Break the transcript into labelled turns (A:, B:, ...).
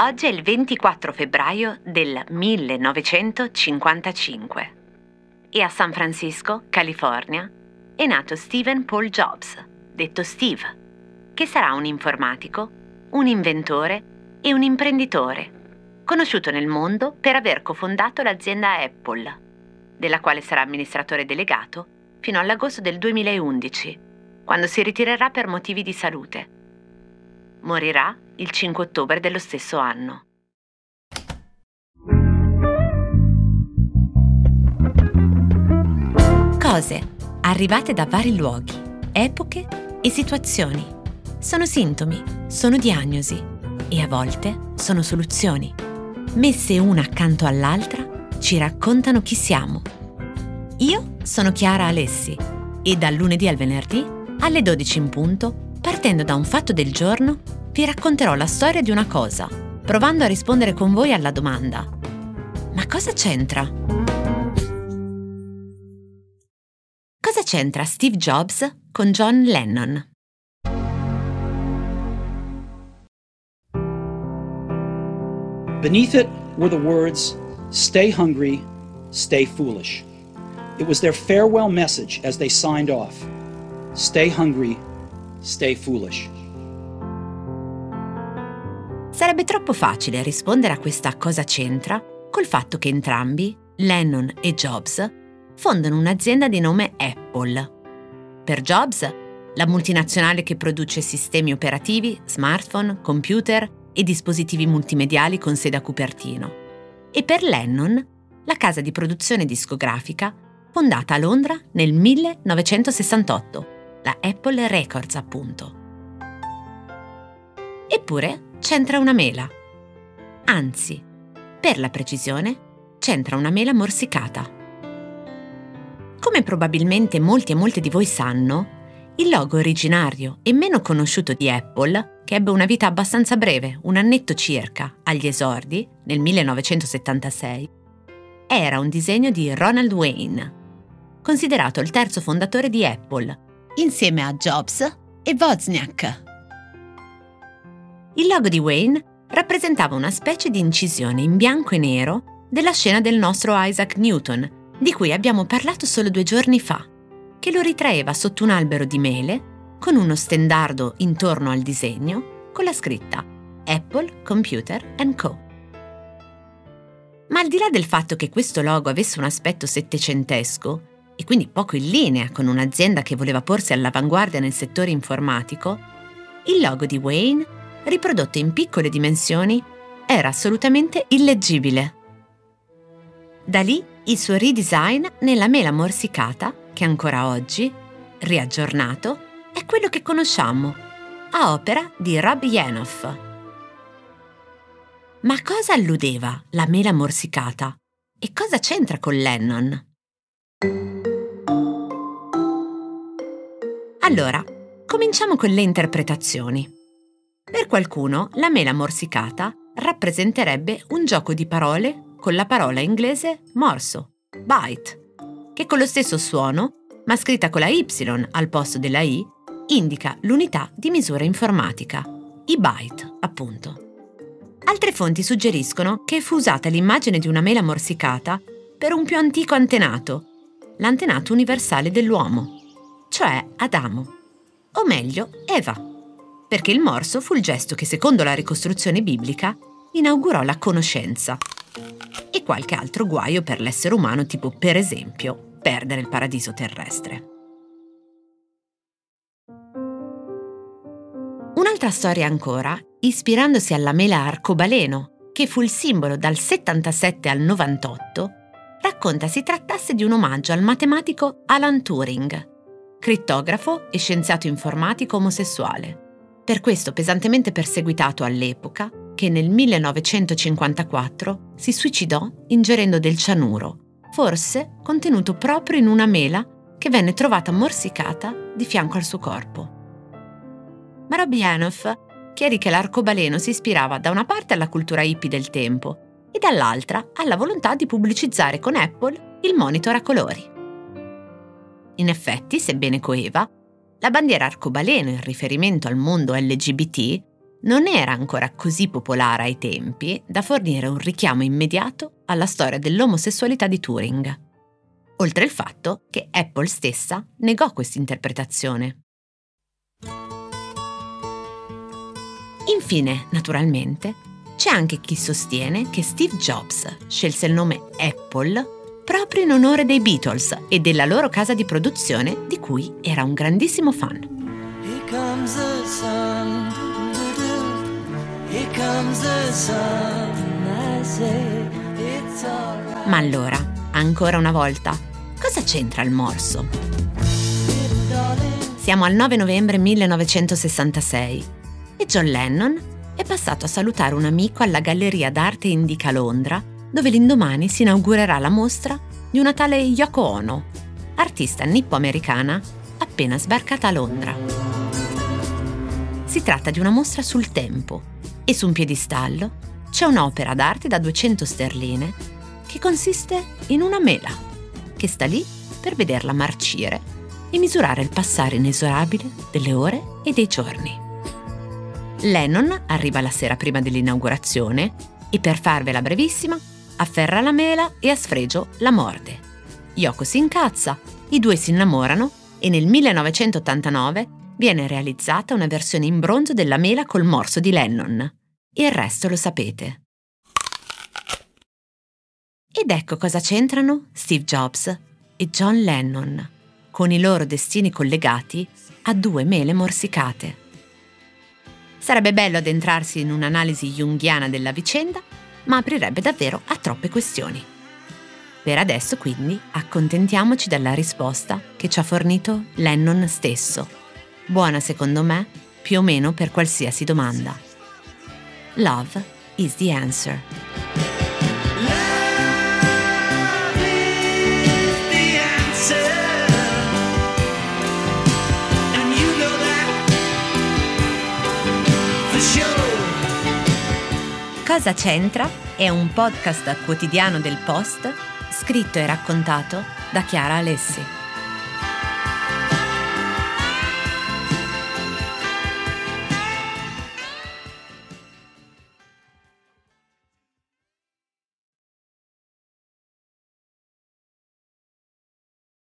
A: Oggi è il 24 febbraio del 1955 e a San Francisco, California, è nato Stephen Paul Jobs, detto Steve, che sarà un informatico, un inventore e un imprenditore, conosciuto nel mondo per aver cofondato l'azienda Apple, della quale sarà amministratore delegato fino all'agosto del 2011, quando si ritirerà per motivi di salute. Morirà il 5 ottobre dello stesso anno. Cose arrivate da vari luoghi, epoche e situazioni. Sono sintomi, sono diagnosi e a volte sono soluzioni. Messe una accanto all'altra ci raccontano chi siamo. Io sono Chiara Alessi e dal lunedì al venerdì alle 12 in punto, partendo da un fatto del giorno, vi racconterò la storia di una cosa, provando a rispondere con voi alla domanda Ma cosa c'entra? Cosa c'entra Steve Jobs con John Lennon?
B: Beneath it were the words, Stay hungry, stay foolish. It was their farewell message as they signed off. Stay hungry, stay foolish.
A: Sarebbe troppo facile rispondere a questa cosa c'entra col fatto che entrambi, Lennon e Jobs, fondano un'azienda di nome Apple. Per Jobs, la multinazionale che produce sistemi operativi, smartphone, computer e dispositivi multimediali con sede a Cupertino. E per Lennon, la casa di produzione discografica fondata a Londra nel 1968, la Apple Records appunto. Eppure c'entra una mela. Anzi, per la precisione, c'entra una mela morsicata. Come probabilmente molti e molte di voi sanno, il logo originario e meno conosciuto di Apple, che ebbe una vita abbastanza breve, un annetto circa, agli esordi, nel 1976, era un disegno di Ronald Wayne, considerato il terzo fondatore di Apple, insieme a Jobs e Wozniak. Il logo di Wayne rappresentava una specie di incisione in bianco e nero della scena del nostro Isaac Newton, di cui abbiamo parlato solo due giorni fa, che lo ritraeva sotto un albero di mele con uno stendardo intorno al disegno con la scritta Apple Computer Co. Ma al di là del fatto che questo logo avesse un aspetto settecentesco e quindi poco in linea con un'azienda che voleva porsi all'avanguardia nel settore informatico, il logo di Wayne riprodotto in piccole dimensioni, era assolutamente illeggibile. Da lì il suo redesign nella mela morsicata, che ancora oggi, riaggiornato, è quello che conosciamo, a opera di Rob Janoff. Ma a cosa alludeva la mela morsicata? E cosa c'entra con Lennon? Allora, cominciamo con le interpretazioni. Per qualcuno, la mela morsicata rappresenterebbe un gioco di parole con la parola inglese morso, byte, che con lo stesso suono, ma scritta con la Y al posto della I, indica l'unità di misura informatica, i byte, appunto. Altre fonti suggeriscono che fu usata l'immagine di una mela morsicata per un più antico antenato, l'antenato universale dell'uomo, cioè Adamo, o meglio Eva perché il morso fu il gesto che, secondo la ricostruzione biblica, inaugurò la conoscenza e qualche altro guaio per l'essere umano, tipo per esempio perdere il paradiso terrestre. Un'altra storia ancora, ispirandosi alla mela arcobaleno, che fu il simbolo dal 77 al 98, racconta si trattasse di un omaggio al matematico Alan Turing, crittografo e scienziato informatico omosessuale per questo pesantemente perseguitato all'epoca, che nel 1954 si suicidò ingerendo del cianuro, forse contenuto proprio in una mela che venne trovata morsicata di fianco al suo corpo. Ma Rabianoff chiarì che l'arcobaleno si ispirava da una parte alla cultura hippie del tempo e dall'altra alla volontà di pubblicizzare con Apple il monitor a colori. In effetti, sebbene coeva, la bandiera arcobaleno in riferimento al mondo LGBT non era ancora così popolare ai tempi da fornire un richiamo immediato alla storia dell'omosessualità di Turing. Oltre al fatto che Apple stessa negò questa interpretazione. Infine, naturalmente, c'è anche chi sostiene che Steve Jobs scelse il nome Apple proprio in onore dei Beatles e della loro casa di produzione di cui era un grandissimo fan. Ma allora, ancora una volta, cosa c'entra il morso? Siamo al 9 novembre 1966 e John Lennon è passato a salutare un amico alla Galleria d'Arte Indica Londra dove l'indomani si inaugurerà la mostra di una tale Yoko Ono, artista nippo-americana appena sbarcata a Londra. Si tratta di una mostra sul tempo e su un piedistallo c'è un'opera d'arte da 200 sterline che consiste in una mela che sta lì per vederla marcire e misurare il passare inesorabile delle ore e dei giorni. Lennon arriva la sera prima dell'inaugurazione e per farvela brevissima afferra la mela e a sfregio la morde. Yoko si incazza, i due si innamorano e nel 1989 viene realizzata una versione in bronzo della mela col morso di Lennon. Il resto lo sapete. Ed ecco cosa c'entrano Steve Jobs e John Lennon, con i loro destini collegati a due mele morsicate. Sarebbe bello addentrarsi in un'analisi junghiana della vicenda, ma aprirebbe davvero a troppe questioni. Per adesso quindi accontentiamoci della risposta che ci ha fornito Lennon stesso, buona secondo me più o meno per qualsiasi domanda. Love is the answer. Cosa c'entra? È un podcast quotidiano del Post, scritto e raccontato da Chiara Alessi.